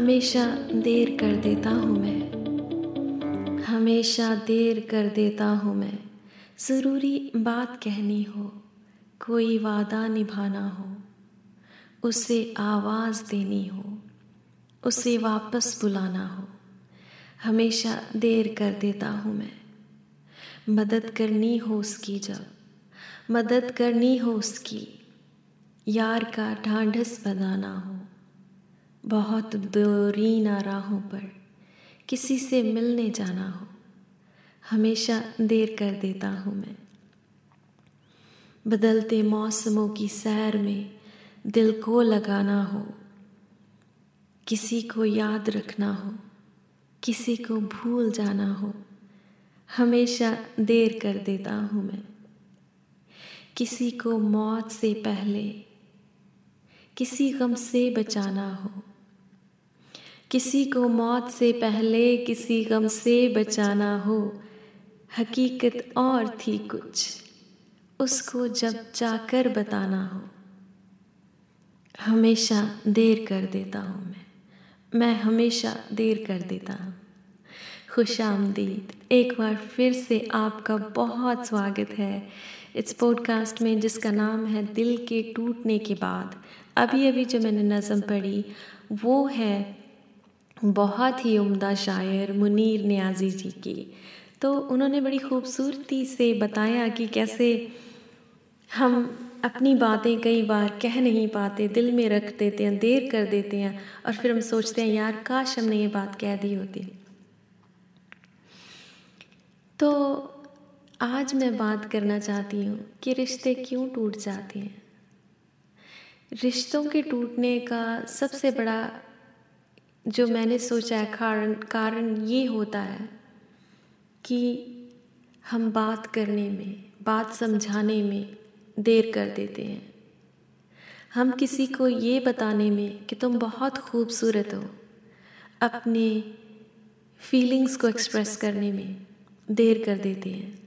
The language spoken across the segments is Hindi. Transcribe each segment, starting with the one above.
हमेशा देर कर देता हूँ मैं। हमेशा देर कर देता हूँ मैं। ज़रूरी बात कहनी हो, कोई वादा निभाना हो, उसे आवाज़ देनी हो, उसे वापस बुलाना हो, हमेशा देर कर देता हूँ मैं। मदद करनी हो उसकी जब, मदद करनी हो उसकी, यार का ढांढस बनाना हो बहुत दूरी ना राहों पर किसी से मिलने जाना हो। हमेशा देर कर देता हूँ मैं। बदलते मौसमों की सैर में दिल को लगाना हो। किसी को याद रखना हो। किसी को भूल जाना हो। हमेशा देर कर देता हूँ मैं। किसी को मौत से पहले किसी गम से बचाना हो। किसी को मौत से पहले किसी गम से बचाना हो, हकीकत और थी कुछ, उसको जब जाकर बताना हो। हमेशा देर कर देता हूँ मैं मैं हमेशा देर कर देता हूँ। खुश आमदीद, एक बार फिर से आपका बहुत स्वागत है इस पॉडकास्ट में जिसका नाम है दिल के टूटने के बाद। अभी अभी जो मैंने नज़म पढ़ी, वो है बहुत ही उम्दा शायर मुनीर न्याजी जी की। तो उन्होंने बड़ी खूबसूरती से बताया कि कैसे हम अपनी बातें कई बार कह नहीं पाते, दिल में रख देते हैं, देर कर देते हैं और फिर हम सोचते हैं, यार, काश हमने ये बात कह दी होती। तो आज मैं बात करना चाहती हूँ कि रिश्ते क्यों टूट जाते हैं? रिश्तों के टूटने का सबसे बड़ा जो मैंने सोचा है कारण कारण ये होता है कि हम बात करने में बात समझाने में देर कर देते हैं। हम किसी को ये बताने में कि तुम बहुत खूबसूरत हो अपने फीलिंग्स को एक्सप्रेस करने में देर कर देते हैं।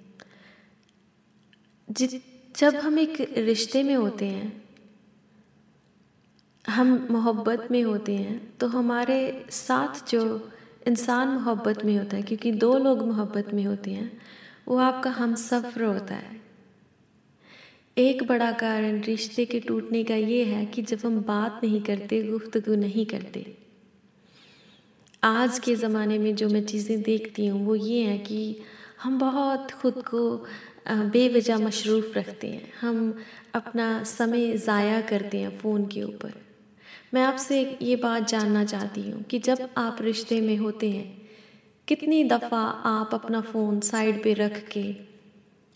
जब हम एक रिश्ते में होते हैं हम मोहब्बत में होते हैं तो हमारे साथ जो इंसान मोहब्बत में होता है, क्योंकि दो लोग मोहब्बत में होते हैं, वो आपका हम सफ़र होता है। एक बड़ा कारण रिश्ते के टूटने का ये है कि जब हम बात नहीं करते, गुफ्तगु नहीं करते। आज के ज़माने में जो मैं चीज़ें देखती हूँ, वो ये हैं कि हम बहुत खुद को बेवजह मशरूफ़ रखते हैं। हम अपना समय ज़ाया करते हैं फ़ोन के ऊपर। मैं आपसे ये बात जानना चाहती हूँ कि जब आप रिश्ते में होते हैं, कितनी दफ़ा आप अपना फ़ोन साइड पे रख के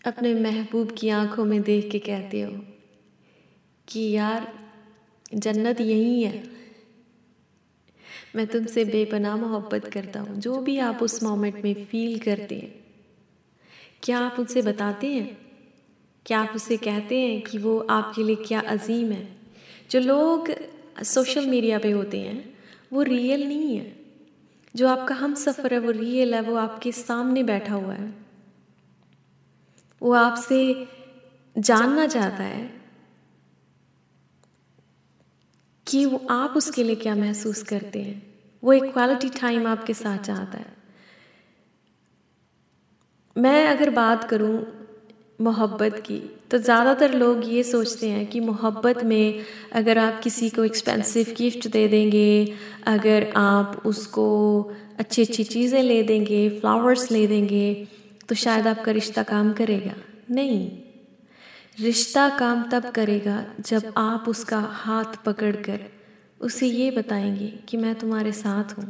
अपने महबूब की आँखों में देख के कहते हो कि यार, जन्नत यही है। मैं तुमसे बेपनाह मोहब्बत करता हूँ। जो भी आप उस मोमेंट में फील करते हैं, क्या आप उनसे बताते हैं? क्या आप उसे कहते हैं कि वो आपके लिए क्या अजीम है? जो लोग सोशल मीडिया पे होते हैं। वो रियल नहीं है। जो आपका हम सफ़र है वो रियल है वो आपके सामने बैठा हुआ है। वो आपसे जानना चाहता है कि वो आप उसके लिए क्या महसूस करते हैं। वो एक क्वालिटी टाइम आपके साथ चाहता है। मैं अगर बात करूँ मोहब्बत की। तो ज़्यादातर लोग ये सोचते हैं कि मोहब्बत में अगर आप किसी को एक्सपेंसिव गिफ्ट दे देंगे, अगर आप उसको अच्छी अच्छी चीज़ें ले देंगे फ्लावर्स ले देंगे तो शायद आपका रिश्ता काम करेगा। नहीं। रिश्ता काम तब करेगा जब आप उसका हाथ पकड़कर उसे ये बताएँगे कि मैं तुम्हारे साथ हूँ।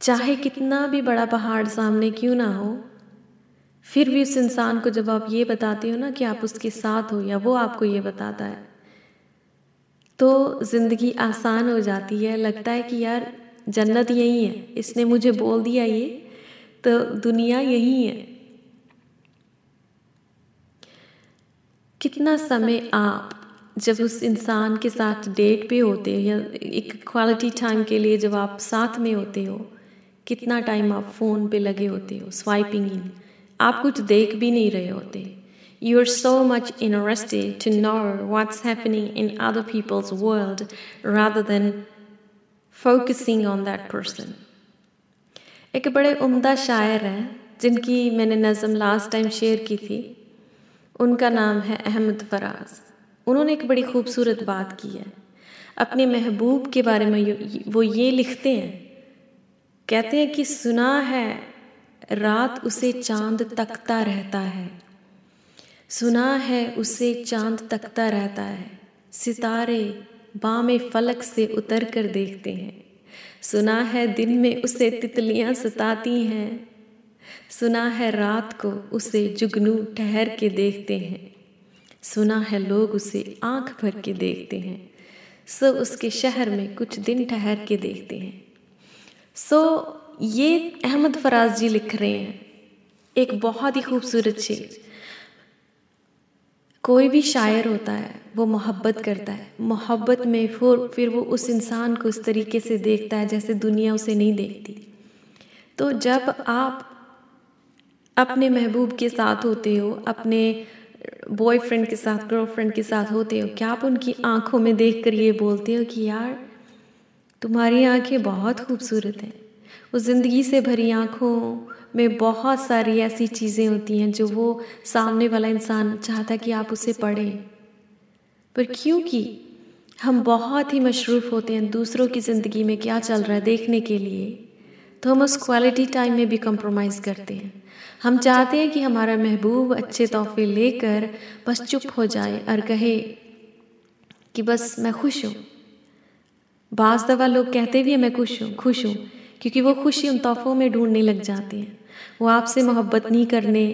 चाहे कितना भी बड़ा पहाड़ सामने क्यों ना हो फिर भी उस इंसान को जब आप ये बताते हो ना कि आप उसके साथ हो या वो आपको ये बताता है तो ज़िंदगी आसान हो जाती है। लगता है कि यार, जन्नत यही है, इसने मुझे बोल दिया ये तो दुनिया यही है। कितना समय आप जब उस इंसान के साथ डेट पे होते हो या एक क्वालिटी टाइम के लिए जब आप साथ में होते हो, कितना टाइम आप फ़ोन पे लगे होते हो स्वाइपिंग इन आप कुछ देख भी नहीं रहे होते। You are so much interested to know what's happening in other people's world rather than focusing on that person एक बड़े उम्दा शायर हैं, जिनकी मैंने नज़म लास्ट टाइम शेयर की थी। उनका नाम है अहमद फराज। उन्होंने एक बड़ी खूबसूरत बात की है। अपने महबूब के बारे में वो ये लिखते हैं। कहते हैं कि सुना है रात उसे चाँद तकता रहता है। सुना है उसे चाँद तकता रहता है। सितारे बाम फलक से उतर कर देखते हैं। सुना है दिन में उसे तितलियाँ सताती हैं। सुना है रात को उसे जुगनू ठहर के देखते हैं। सुना है लोग उसे आँख भर के देखते हैं। सो उसके शहर में कुछ दिन ठहर के देखते हैं। सो ये अहमद फराज जी लिख रहे हैं। एक बहुत ही खूबसूरत शेर कोई भी शायर होता है, वो मोहब्बत करता है। मोहब्बत में फिर फिर वो उस इंसान को उस तरीके से देखता है जैसे दुनिया उसे नहीं देखती। तो जब आप अपने महबूब के साथ होते हो, अपने बॉयफ्रेंड के साथ गर्लफ्रेंड के साथ होते हो, क्या आप उनकी आँखों में देख कर ये बोलते हो कि यार, तुम्हारी आँखें बहुत खूबसूरत हैं। उस ज़िंदगी से भरी आँखों में बहुत सारी ऐसी चीज़ें होती हैं जो वो सामने वाला इंसान चाहता है कि आप उसे पढ़ें। पर क्योंकि हम बहुत ही मशरूफ़ होते हैं दूसरों की ज़िंदगी में क्या चल रहा है देखने के लिए तो हम उस क्वालिटी टाइम में भी कंप्रोमाइज़ करते हैं। हम चाहते हैं कि हमारा महबूब अच्छे तोहफे लेकर बस चुप हो जाए और कहे कि बस मैं खुश हूँ। बाज़ दफ़ा लोग कहते भी हैं, मैं खुश हूँ खुश हूँ। क्योंकि वो खुशी उन तोहफ़ों में ढूँढने लग जाते हैं। वो आपसे मोहब्बत नहीं करने,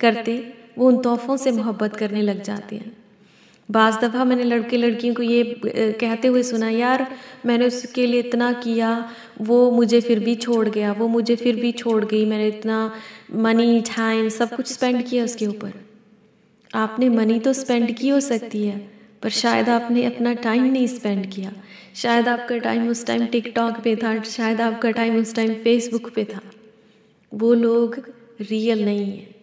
करते, वो उन तोहफ़ों से मोहब्बत करने लग जाते हैं। बाज़ दफ़ा मैंने लड़के लड़कियों को ये कहते हुए सुना, यार, मैंने उसके लिए इतना किया, वो मुझे फिर भी छोड़ गया, वो मुझे फिर भी छोड़ गई, मैंने इतना मनी टाइम सब कुछ स्पेंड किया उसके ऊपर। आपने मनी तो स्पेंड की हो सकती है, पर शायद आपने अपना टाइम नहीं स्पेंड किया। शायद आपका टाइम उस टाइम टिकटॉक पे था, शायद आपका टाइम उस टाइम फेसबुक पे था। वो लोग रियल नहीं है।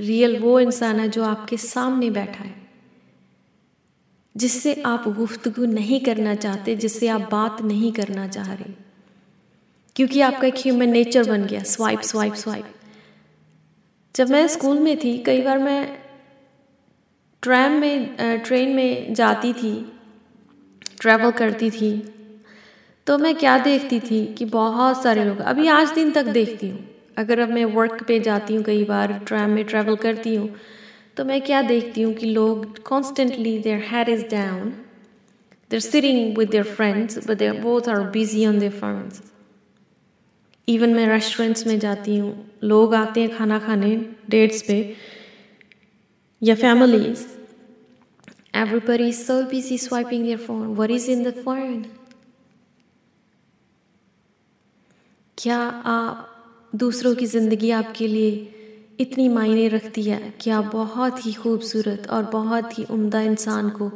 रियल वो इंसान है जो आपके सामने बैठा है, जिससे आप गुफ्तगु नहीं करना चाहते, जिससे आप बात नहीं करना चाह रहे। क्योंकि आपका एक ह्यूमन नेचर बन गया स्वाइप स्वाइप स्वाइप जब मैं स्कूल में थी, कई बार मैं ट्रैम में ट्रेन में जाती थी ट्रैवल करती थी। तो मैं क्या देखती थी कि बहुत सारे लोग, अभी आज दिन तक देखती हूँ। अगर अब मैं वर्क पे जाती हूँ, कई बार ट्रैम में ट्रैवल करती हूँ तो मैं क्या देखती हूँ कि लोग constantly their head is down there sitting with their friends but their both are busy on their phones even मैं रेस्टोरेंट्स में जाती हूँ, लोग आते हैं खाना खाने डेट्स पे, या families everybody is so busy swiping their phone. What is in the phone? क्या आप दूसरों की ज़िंदगी आपके लिए इतनी मायने रखती है? कि आप बहुत ही खूबसूरत और बहुत ही उम्दा इंसान को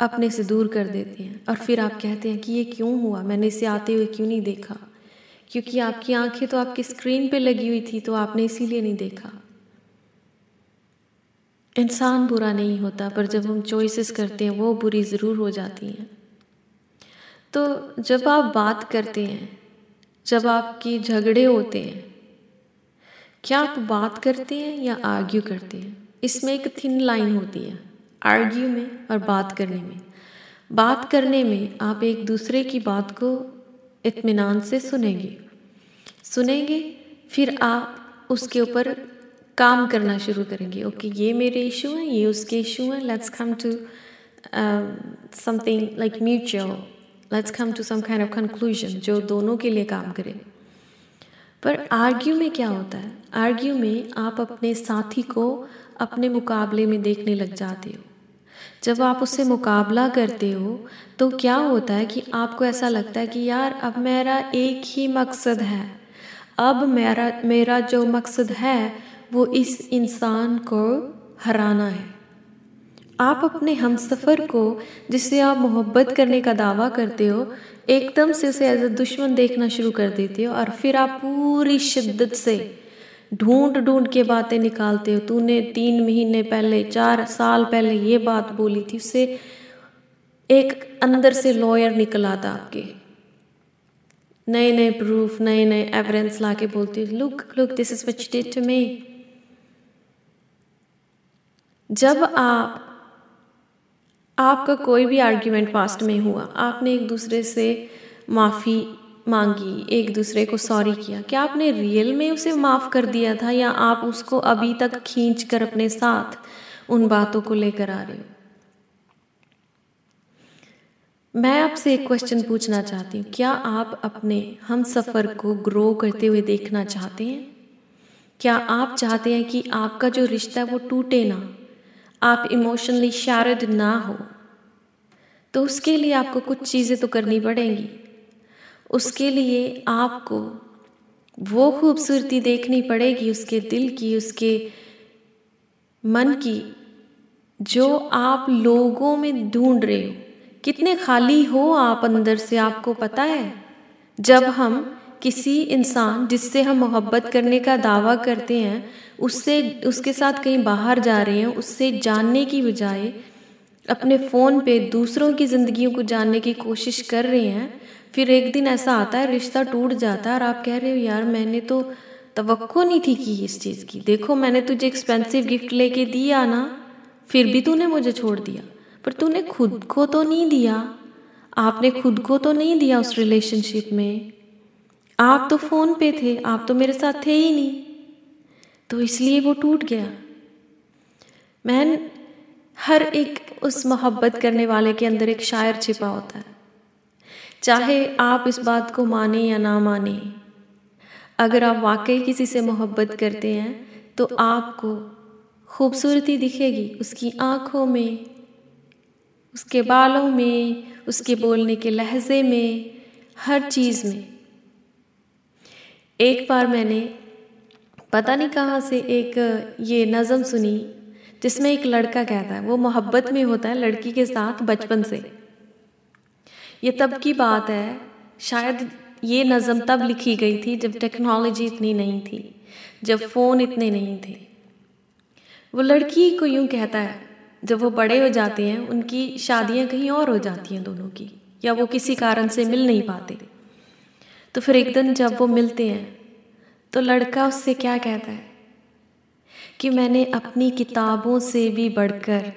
अपने से दूर कर देते हैं? और फिर आप कहते हैं कि ये क्यों हुआ? मैंने इसे आते हुए क्यों नहीं देखा? क्योंकि आपकी आँखें तो आपकी स्क्रीन पे लगी हुई थी तो आपने इसीलिए नहीं देखा। इंसान बुरा नहीं होता, पर जब हम चॉइसेस करते हैं, वो बुरी ज़रूर हो जाती हैं। तो जब आप बात करते हैं, जब आपकी झगड़े होते हैं, क्या आप बात करते हैं या आर्ग्यू करते हैं? इसमें एक थिन लाइन होती है आर्ग्यू में और बात करने में। बात करने में आप एक दूसरे की बात को इत्मीनान से सुनेंगे। सुनेंगे, फिर आप उसके ऊपर काम करना शुरू करेंगे। ओके okay, ये मेरे इशू हैं ये उसके इशू हैं। Let's come to something like mutual let's come to some kind of conclusion जो दोनों के लिए काम करे। पर आर्ग्यू में क्या होता है? आर्ग्यू में आप अपने साथी को अपने मुकाबले में देखने लग जाते हो। जब आप उससे मुकाबला करते हो तो क्या होता है कि आपको ऐसा लगता है कि यार अब मेरा एक ही मकसद है। अब मेरा मेरा जो मकसद है वो इस इंसान को हराना है। आप अपने हम सफ़र को, जिससे आप मोहब्बत करने का दावा करते हो, एकदम से उसे एज अ दुश्मन देखना शुरू कर देते हो और फिर आप पूरी शिद्दत से ढूंढ ढूंढ के बातें निकालते हो। तूने तीन महीने पहले, चार साल पहले ये बात बोली थी उससे एक अंदर से लॉयर निकल आता आपके। नए नए प्रूफ नए नए एविडेंस ला के बोलती look look this is which did to me जब आप, आपका कोई भी आर्ग्यूमेंट पास्ट में हुआ, आपने एक दूसरे से माफ़ी मांगी, एक दूसरे को सॉरी किया, क्या आपने रियल में उसे माफ़ कर दिया था या आप उसको अभी तक खींच कर अपने साथ उन बातों को लेकर आ रहे हो? मैं आपसे एक क्वेश्चन पूछना चाहती हूँ, क्या आप अपने हम सफ़र को ग्रो करते हुए देखना चाहते हैं? क्या आप चाहते हैं कि आपका जो रिश्ता है वो टूटे ना? आप इमोशनली शारद ना हो तो उसके लिए आपको कुछ चीज़ें तो करनी पड़ेंगी। उसके लिए आपको वो खूबसूरती देखनी पड़ेगी उसके दिल की, उसके मन की, जो आप लोगों में ढूंढ रहे हो। कितने खाली हो आप अंदर से, आपको पता है? जब हम किसी इंसान जिससे हम मोहब्बत करने का दावा करते हैं, उससे, उसके साथ कहीं बाहर जा रहे हैं, उससे जानने की बजाय अपने फ़ोन पे दूसरों की ज़िंदगियों को जानने की कोशिश कर रहे हैं, फिर एक दिन ऐसा आता है, रिश्ता टूट जाता है और आप कह रहे हो, यार, मैंने तो तवक्को नहीं थी की इस चीज़ की। देखो, मैंने तुझे एक्सपेंसिव गिफ्ट लेके दिया ना, फिर भी तूने मुझे छोड़ दिया। पर तूने खुद को तो नहीं दिया। आपने खुद को तो नहीं दिया उस रिलेशनशिप में। आप तो फ़ोन पे थे, आप तो मेरे साथ थे ही नहीं। तो इसलिए वो टूट गया। मैन हर एक उस मोहब्बत करने वाले के अंदर एक शायर छिपा होता है। चाहे आप इस बात को माने या ना माने, अगर आप वाकई किसी से मोहब्बत करते हैं तो आपको खूबसूरती दिखेगी उसकी आँखों में, उसके बालों में, उसके बोलने के लहजे में, हर चीज़ में। एक बार मैंने, पता नहीं कहाँ से एक, ये नज़म सुनी, जिसमें एक लड़का कहता है, वो मोहब्बत में होता है लड़की के साथ बचपन से। ये तब की बात है, शायद ये नज़म तब लिखी गई थी जब टेक्नोलॉजी इतनी नहीं थी, जब फ़ोन इतने नहीं थे। वो लड़की को यूँ कहता है, जब वो बड़े हो जाते हैं, उनकी शादियाँ कहीं और हो जाती हैं दोनों की, या वो किसी कारण से मिल नहीं पाते। तो फिर एक दिन जब वो मिलते हैं तो लड़का उससे क्या कहता है? कि मैंने अपनी किताबों से भी बढ़कर,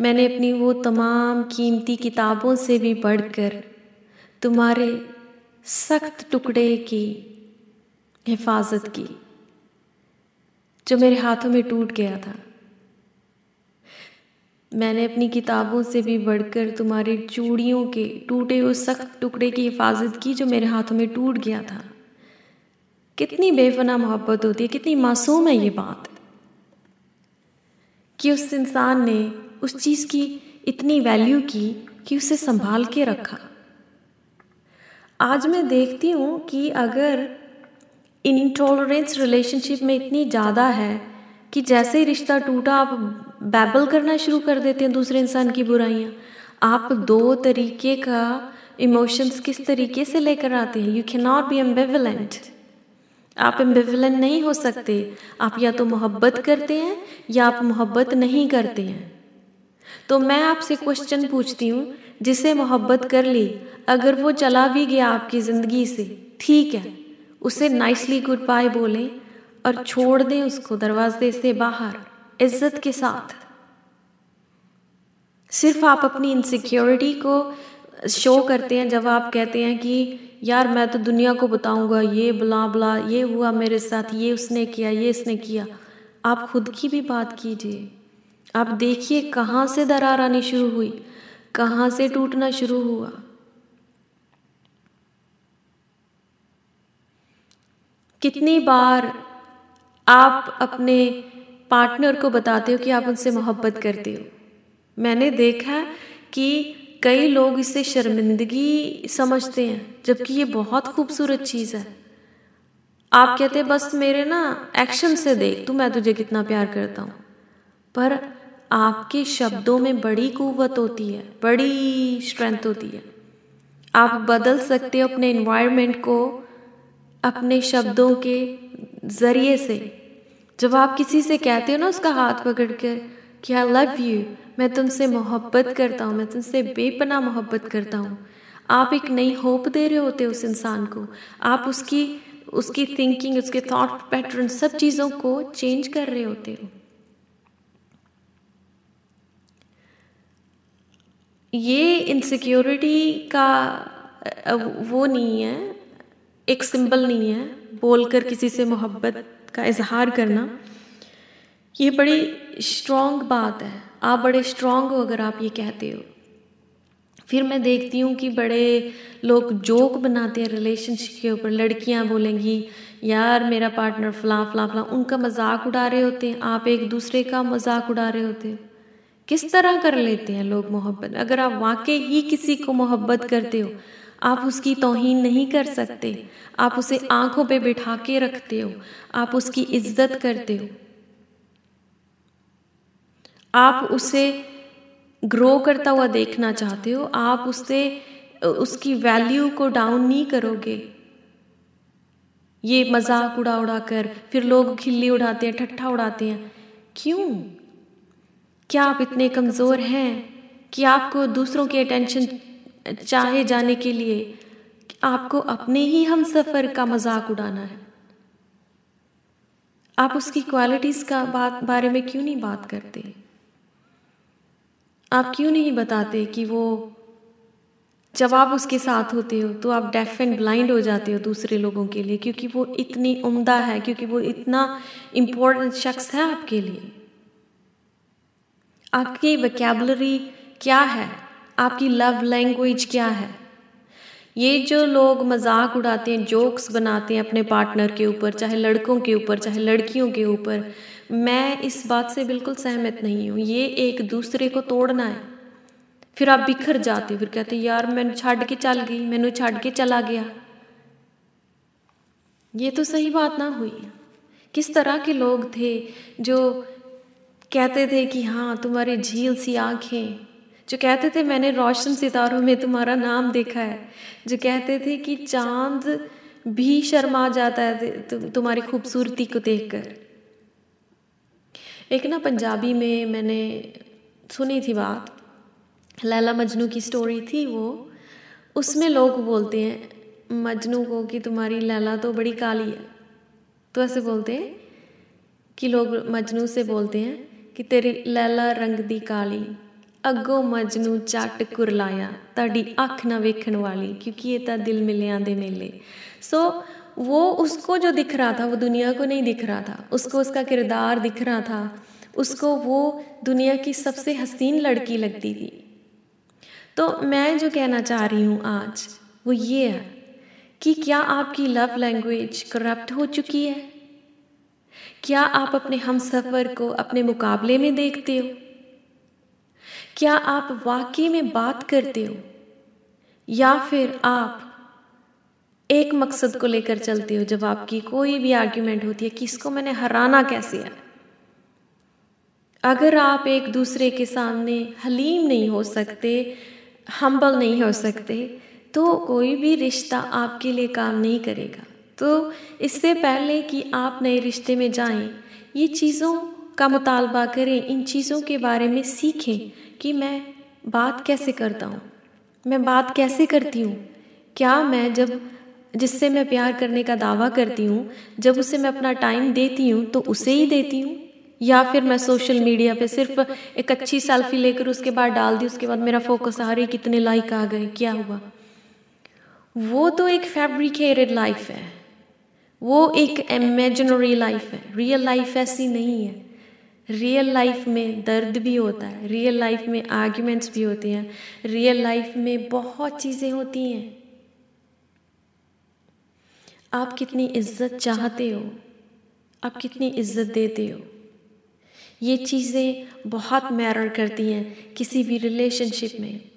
मैंने अपनी वो तमाम कीमती किताबों से भी बढ़कर तुम्हारे सख्त टुकड़े की हिफाजत की, जो मेरे हाथों में टूट गया था। मैंने अपनी किताबों से भी बढ़कर तुम्हारी चूड़ियों के टूटे हुए सख्त टुकड़े की हिफाजत की जो मेरे हाथों में टूट गया था। कितनी बेफना मोहब्बत होती है, कितनी मासूम है ये बात। कि उस इंसान ने उस चीज़ की इतनी वैल्यू की कि उसे संभाल के रखा। आज मैं देखती हूँ कि अगर इनटॉलरेंस रिलेशनशिप में इतनी ज़्यादा है कि जैसे ही रिश्ता टूटा, आप बैबल करना शुरू कर देते हैं दूसरे इंसान की बुराइयाँ। आप दो तरीके का इमोशंस किस तरीके से लेकर आते हैं? You can not be ambivalent आप एम्बिवलेंट नहीं हो सकते। आप या तो मोहब्बत करते हैं या आप मोहब्बत नहीं करते हैं। तो मैं आपसे क्वेश्चन पूछती हूँ, जिसे मोहब्बत कर ली, अगर वो चला भी गया आपकी ज़िंदगी से, ठीक है, उसे नाइसली गुड बाय बोलें और छोड़ दें उसको दरवाजे से बाहर। इज़्ज़त के साथ। सिर्फ़ आप अपनी इनसिक्योरिटी को शो करते हैं, जब आप कहते हैं कि, यार, मैं तो दुनिया को बताऊँगा, ये बुला बुला ये हुआ मेरे साथ, ये उसने किया, ये इसने किया। आप खुद की भी बात कीजिए। आप देखिए कहाँ से दरार आनी शुरू हुई, कहाँ से टूटना शुरू हुआ। कितनी बार आप अपने पार्टनर को बताते हो कि आप उनसे मोहब्बत करते हो। मैंने देखा कि कई लोग इसे शर्मिंदगी समझते हैं, जबकि ये बहुत खूबसूरत चीज़ है। आप कहते बस मेरे ना एक्शन से देख, तू, मैं तुझे कितना प्यार करता हूँ। पर आपके शब्दों में बड़ी कुवत होती है, बड़ी स्ट्रेंथ होती है। आप बदल सकते हो अपने इन्वायरमेंट को, अपने शब्दों के ज़रिए से। जब आप किसी से कहते हो ना उसका हाथ पकड़ कर कि आई लव यू मैं तुमसे मोहब्बत करता हूँ, मैं तुमसे बेपना मोहब्बत करता हूँ, आप एक नई होप दे रहे होते उस इंसान को। आप उसकी उसकी थिंकिंग उसके थॉट पैटर्न सब चीज़ों को चेंज कर रहे होते हो। ये इनसिक्योरिटी का वो नहीं है, एक सिंबल नहीं है, बोलकर किसी से मोहब्बत का इजहार करना ये बड़ी स्ट्रॉन्ग बात है। आप बड़े स्ट्रॉन्ग हो अगर आप ये कहते हो। फिर मैं देखती हूँ कि बड़े लोग जोक बनाते हैं रिलेशनशिप के ऊपर लड़कियाँ बोलेंगी यार मेरा पार्टनर फला फला फला। उनका मज़ाक उड़ा रहे होते हैं आप एक दूसरे का मज़ाक उड़ा रहे होते हैं। किस तरह कर लेते हैं लोग मोहब्बत? अगर आप वाकई ही किसी को मोहब्बत करते हो आप उसकी तोहन नहीं कर सकते। आप उसे आँखों पे बिठा के रखते हो। आप उसकी इज़्ज़त करते हो। आप उसे ग्रो करता हुआ देखना चाहते हो। आप उससे, उसकी वैल्यू को डाउन नहीं करोगे। ये मज़ाक उड़ा उड़ा कर, फिर लोग खिल्ली उड़ाते हैं, ठट्ठा उड़ाते हैं। क्यों? क्या आप इतने कमज़ोर हैं कि आपको दूसरों की अटेंशन चाहे जाने के लिए आपको अपने ही हम सफ़र का मज़ाक उड़ाना है। आप उसकी क्वालिटीज़ का बात, बारे में क्यों नहीं बात करते? आप क्यों नहीं बताते कि वो जब आप उसके साथ होते हो? तो आप डेफ एंड ब्लाइंड हो जाते हो दूसरे लोगों के लिए, क्योंकि वो इतनी उम्दा है, क्योंकि वो इतना इम्पोर्टेंट शख्स है आपके लिए। आपकी वैकेबलरी क्या है? आपकी लव लैंग्वेज क्या है? ये जो लोग मज़ाक उड़ाते हैं जोक्स बनाते हैं अपने पार्टनर के ऊपर, चाहे लड़कों के ऊपर, चाहे लड़कियों के ऊपर, मैं इस बात से बिल्कुल सहमत नहीं हूँ। ये एक दूसरे को तोड़ना है। फिर आप बिखर जाते फिर कहते यार मैं छड़ के चल गई, मैंने छड़ के चला गया। ये तो सही बात ना हुई। किस तरह के लोग थे जो कहते थे कि हाँ तुम्हारी झील सी आँखें जो कहते थे, मैंने रोशन सितारों में तुम्हारा नाम देखा है। जो कहते थे कि चाँद भी शर्मा जाता है तुम्हारी खूबसूरती को देखकर। एक ना पंजाबी में मैंने सुनी थी बात, लैला मजनू की स्टोरी थी वो। उसमें लोग बोलते हैं, मजनू को कि तुम्हारी लैला तो बड़ी काली है। तो ऐसे बोलते हैं कि लोग मजनू से बोलते हैं कि, तेरी लैला रंग दी काली। ਅੱਗੋਂ ਮਜਨੂ ਚੱਟ ਕੁਰਲਾਇਆ ਤੁਹਾਡੀ ਅੱਖ ਨਾ ਵੇਖਣ ਵਾਲੀ क्योंकि ये तो दिल मिलिया दे मेले सो वो उसको जो दिख रहा था वो दुनिया को नहीं दिख रहा था उसको उसका किरदार दिख रहा था उसको वो दुनिया की सबसे हसीन लड़की लगती थी तो मैं जो कहना चाह रही हूँ आज वो ये है कि क्या आपकी लव लैंग्वेज करप्ट हो चुकी है क्या आप अपने हम सफ़र को अपने मुकाबले में देखते हो क्या आप वाकई में बात करते हो? या फिर आप एक मकसद को लेकर चलते हो जब आपकी कोई भी आर्ग्यूमेंट होती है कि इसको मैंने हराना कैसे है? अगर आप एक दूसरे के सामने हलीम नहीं हो सकते हम्बल नहीं हो सकते तो कोई भी रिश्ता आपके लिए काम नहीं करेगा। तो इससे पहले कि आप नए रिश्ते में जाएँ, ये चीज़ों का मुतालबा करें, इन चीज़ों के बारे में सीखें। कि मैं बात कैसे करता हूँ? मैं बात कैसे करती हूँ? क्या मैं जब, जिससे मैं प्यार करने का दावा करती हूँ, जब उसे मैं अपना टाइम देती हूँ तो उसे ही देती हूँ? या फिर मैं सोशल मीडिया पे सिर्फ़ एक अच्छी सेल्फी लेकर उसके बाद डाल दी, उसके बाद मेरा फोकस आ रही कितने लाइक आ गए, क्या हुआ? वो तो एक फैब्रिकेटेड लाइफ है। वो एक इमेजिनरी लाइफ है। रियल लाइफ ऐसी नहीं है। रियल लाइफ में दर्द भी होता है रियल लाइफ में आर्ग्यूमेंट्स भी होते हैं रियल लाइफ में बहुत चीज़ें होती हैं। आप कितनी इज़्ज़त चाहते हो, आप कितनी इज़्ज़त देते हो? ये चीज़ें बहुत मैटर करती हैं किसी भी रिलेशनशिप में।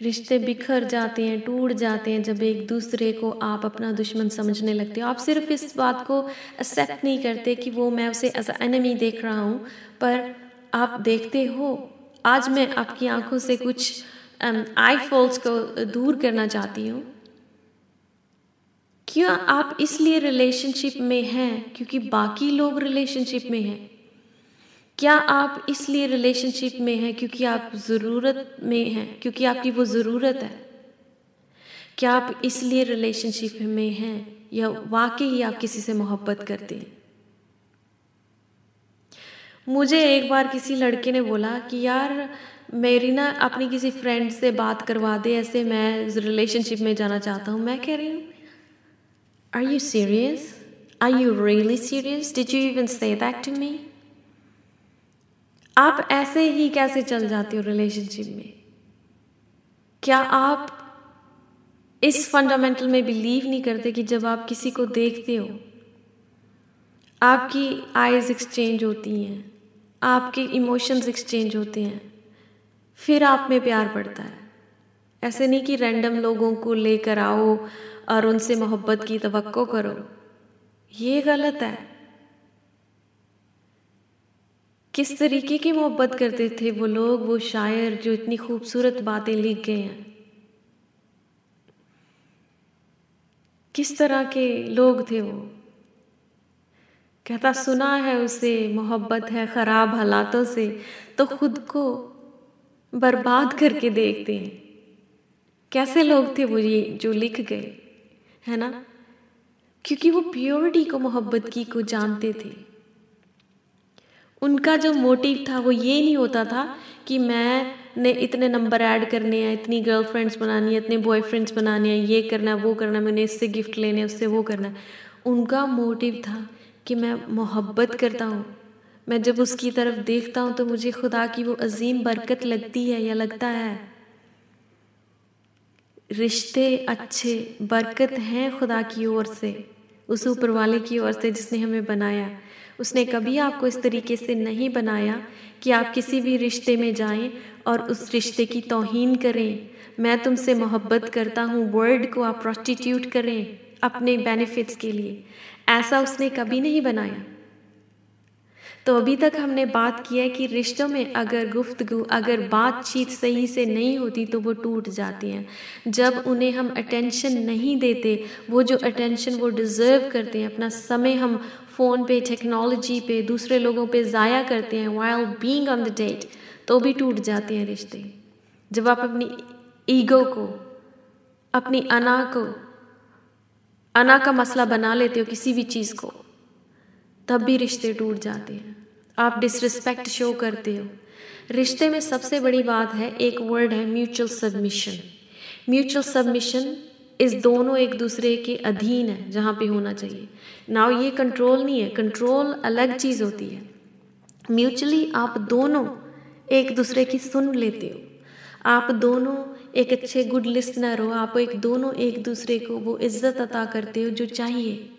रिश्ते बिखर जाते हैं टूट जाते हैं जब एक दूसरे को आप अपना दुश्मन समझने लगते हो। आप सिर्फ़ इस बात को एक्सेप्ट नहीं करते कि वो मैं उसे एज एनिमी देख रहा हूँ पर आप देखते हो आज मैं आपकी आँखों से कुछ आई um, फॉल्स को दूर करना चाहती हूँ। क्यों आप इसलिए रिलेशनशिप में हैं? क्योंकि बाकी लोग रिलेशनशिप में हैं। क्या आप इसलिए रिलेशनशिप में हैं क्योंकि आप ज़रूरत में हैं, क्योंकि आपकी वो ज़रूरत है? क्या आप इसलिए रिलेशनशिप में हैं या वाकई ही आप किसी से मोहब्बत करते हैं? मुझे एक बार किसी लड़के ने बोला कि, यार, मेरी ना अपनी किसी फ्रेंड से बात करवा दे, ऐसे मैं रिलेशनशिप में जाना चाहता हूँ। मैं कह रही हूँ are you serious are you really serious did you even say that to me आप ऐसे ही कैसे चल जाते हो रिलेशनशिप में? क्या आप इस फंडामेंटल में बिलीव नहीं करते कि जब आप किसी को देखते हो, आपकी आईज एक्सचेंज होती हैं, आपके इमोशंस एक्सचेंज होते हैं, फिर आप में प्यार पड़ता है? ऐसे नहीं कि रैंडम लोगों को लेकर आओ और उनसे मोहब्बत की तो करो। ये गलत है। किस तरीके की मोहब्बत करते थे वो लोग, वो शायर जो इतनी खूबसूरत बातें लिख गए हैं? किस तरह के लोग थे वो? कहता, सुना है उसे, मोहब्बत है ख़राब हालातों से तो खुद को बर्बाद करके देखते हैं। कैसे लोग थे वो ये जो लिख गए, है ना? क्योंकि वो प्योरिटी को, मोहब्बत की को जानते थे। उनका जो मोटिव था वो ये नहीं होता था कि मैं ने इतने नंबर ऐड करने हैं, इतनी गर्लफ्रेंड्स बनानी है, इतने बॉयफ्रेंड्स बनाने हैं, ये करना है, वो करना है, मैंने इससे गिफ्ट लेने उससे वो करना है। उनका मोटिव था कि मैं मोहब्बत करता हूँ। मैं जब उसकी तरफ़ देखता हूँ तो मुझे खुदा की वो अजीम बरकत लगती है या लगता है। रिश्ते अच्छे, बरकत हैं खुदा की ओर से, उस ऊपर वाले की ओर से जिसने हमें बनाया। उसने कभी आपको इस तरीके से नहीं बनाया कि आप किसी भी रिश्ते में जाएँ और उस रिश्ते की तोहीन करें। मैं तुमसे मोहब्बत करता हूँ वर्ड को आप प्रोस्टिट्यूट करें अपने बेनिफिट्स के लिए। ऐसा उसने कभी नहीं बनाया। तो अभी तक हमने बात की है कि रिश्तों में अगर गुफ्तगु, अगर बातचीत सही से नहीं होती तो वो टूट जाती हैं। जब उन्हें हम अटेंशन नहीं देते, वो जो अटेंशन वो डिज़र्व करते हैं, अपना समय हम फ़ोन पे टेक्नोलॉजी पे, दूसरे लोगों पे ज़ाया करते हैं while being on the date तो भी टूट जाते हैं रिश्ते। जब आप अपनी ईगो को, अपनी अना को, अना का मसला बना लेते हो किसी भी चीज़ को, तब भी रिश्ते टूट जाते हैं। आप डिसरिस्पेक्ट शो करते हो। रिश्ते में सबसे बड़ी बात है, एक वर्ड है म्यूचुअल सबमिशन म्यूचुअल सबमिशन इस दोनों एक दूसरे के अधीन है, जहाँ पे होना चाहिए। नाउ ये कंट्रोल नहीं है. कंट्रोल अलग चीज़ होती है. म्यूचुअली आप दोनों एक दूसरे की सुन लेते हो. आप दोनों एक अच्छे गुड लिसनर हो. आप एक दोनों एक दूसरे को वो इज़्ज़त अता करते हो जो चाहिए.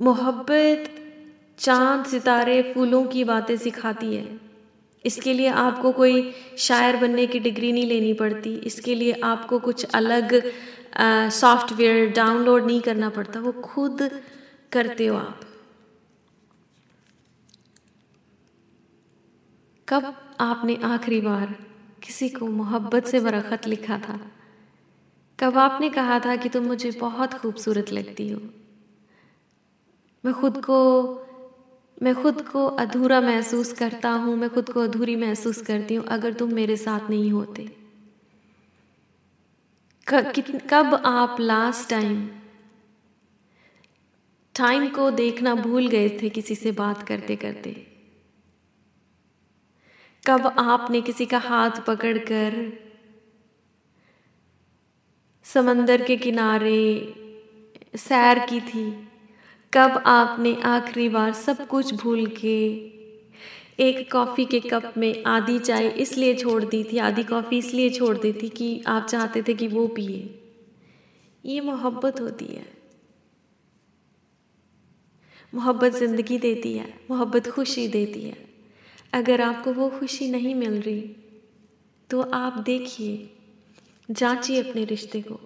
मोहब्बत चाँद, सितारे, फूलों की बातें सिखाती है. इसके लिए आपको कोई शायर बनने की डिग्री नहीं लेनी पड़ती. इसके लिए आपको कुछ अलग सॉफ्टवेयर डाउनलोड नहीं करना पड़ता, वो खुद करते हो आप। कब आपने आखिरी बार किसी को मोहब्बत से भरा ख़त लिखा था? कब आपने कहा था कि तुम मुझे बहुत खूबसूरत लगती हो? मैं खुद को, मैं खुद को अधूरा महसूस करता हूँ, मैं खुद को अधूरी महसूस करती हूँ, अगर तुम मेरे साथ नहीं होते। कब आप लास्ट टाइम टाइम को देखना भूल गए थे किसी से बात करते करते। कब आपने किसी का हाथ पकड़कर समंदर के किनारे सैर की थी? कब आपने आखिरी बार सब कुछ भूल के एक कॉफ़ी के कप में आधी चाय इसलिए छोड़ दी थी, आधी कॉफ़ी इसलिए छोड़ दी थी कि आप चाहते थे कि वो पिए। ये मोहब्बत होती है। मोहब्बत ज़िंदगी देती है, मोहब्बत खुशी देती है। अगर आपको वो खुशी नहीं मिल रही तो आप देखिए, जांचिए अपने रिश्ते को।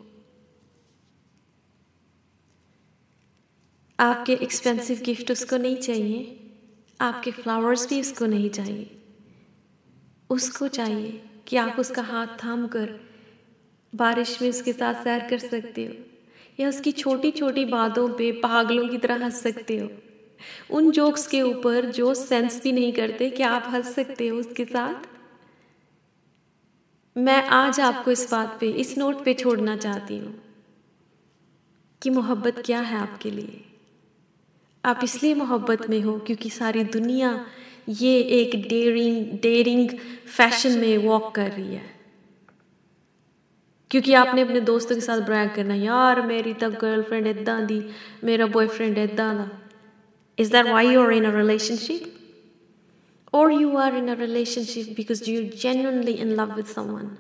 आपके एक्सपेंसिव गिफ्ट उसको नहीं चाहिए। आपके फ्लावर्स भी उसको नहीं चाहिए। उसको चाहिए कि आप उसका हाथ थाम कर बारिश में उसके साथ सैर कर सकते हो, या उसकी छोटी छोटी बातों पे पागलों की तरह हंस सकते हो। उन जोक्स के ऊपर जो सेंस भी नहीं करते कि आप हंस सकते हो उसके साथ। मैं आज आपको इस बात पे, इस नोट पे छोड़ना चाहती हूँ कि मोहब्बत क्या है आपके लिए? आप इसलिए मोहब्बत में हो क्योंकि सारी दुनिया ये एक डेरिंग डेरिंग फ़ैशन में वॉक कर रही है। क्योंकि आपने अपने दोस्तों के साथ ब्रैग करना, यार, मेरी तो गर्लफ्रेंड इदा दी, मेरा बॉयफ्रेंड इदा दा। Is that why you are in a relationship और you are in a relationship because you genuinely in love with someone?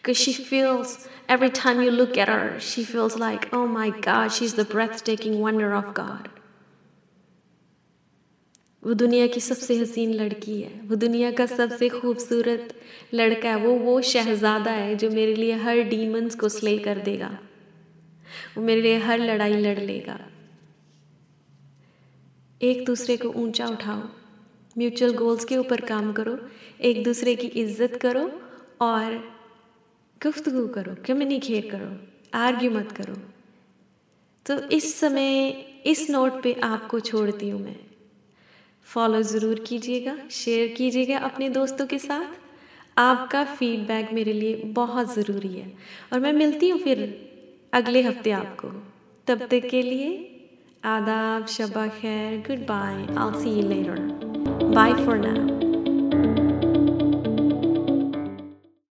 Because she feels every time you look at her, she feels like oh my god, she's the breathtaking wonder of god. वो दुनिया की सबसे हसीन लड़की है। वो दुनिया का सबसे खूबसूरत लड़का है। वो वो शहजादा है जो मेरे लिए हर डीमंस को स्ले कर देगा। वो मेरे लिए हर लड़ाई लड़ लेगा। एक दूसरे को ऊँचा उठाओ। म्यूचुअल गोल्स के ऊपर काम करो। एक दूसरे की इज़्ज़त करो और गुफ्तगु करो। कम्युनिकेट करो। आर्ग्यू मत करो। तो इस समय, इस नोट पे आपको छोड़ती हूँ मैं। फॉलो ज़रूर कीजिएगा, शेयर कीजिएगा अपने दोस्तों के साथ। आपका फीडबैक मेरे लिए बहुत ज़रूरी है और मैं मिलती हूँ फिर अगले हफ़्ते आपको। तब तक के लिए आदाब, शबा, खैर good bye I see you later bye for now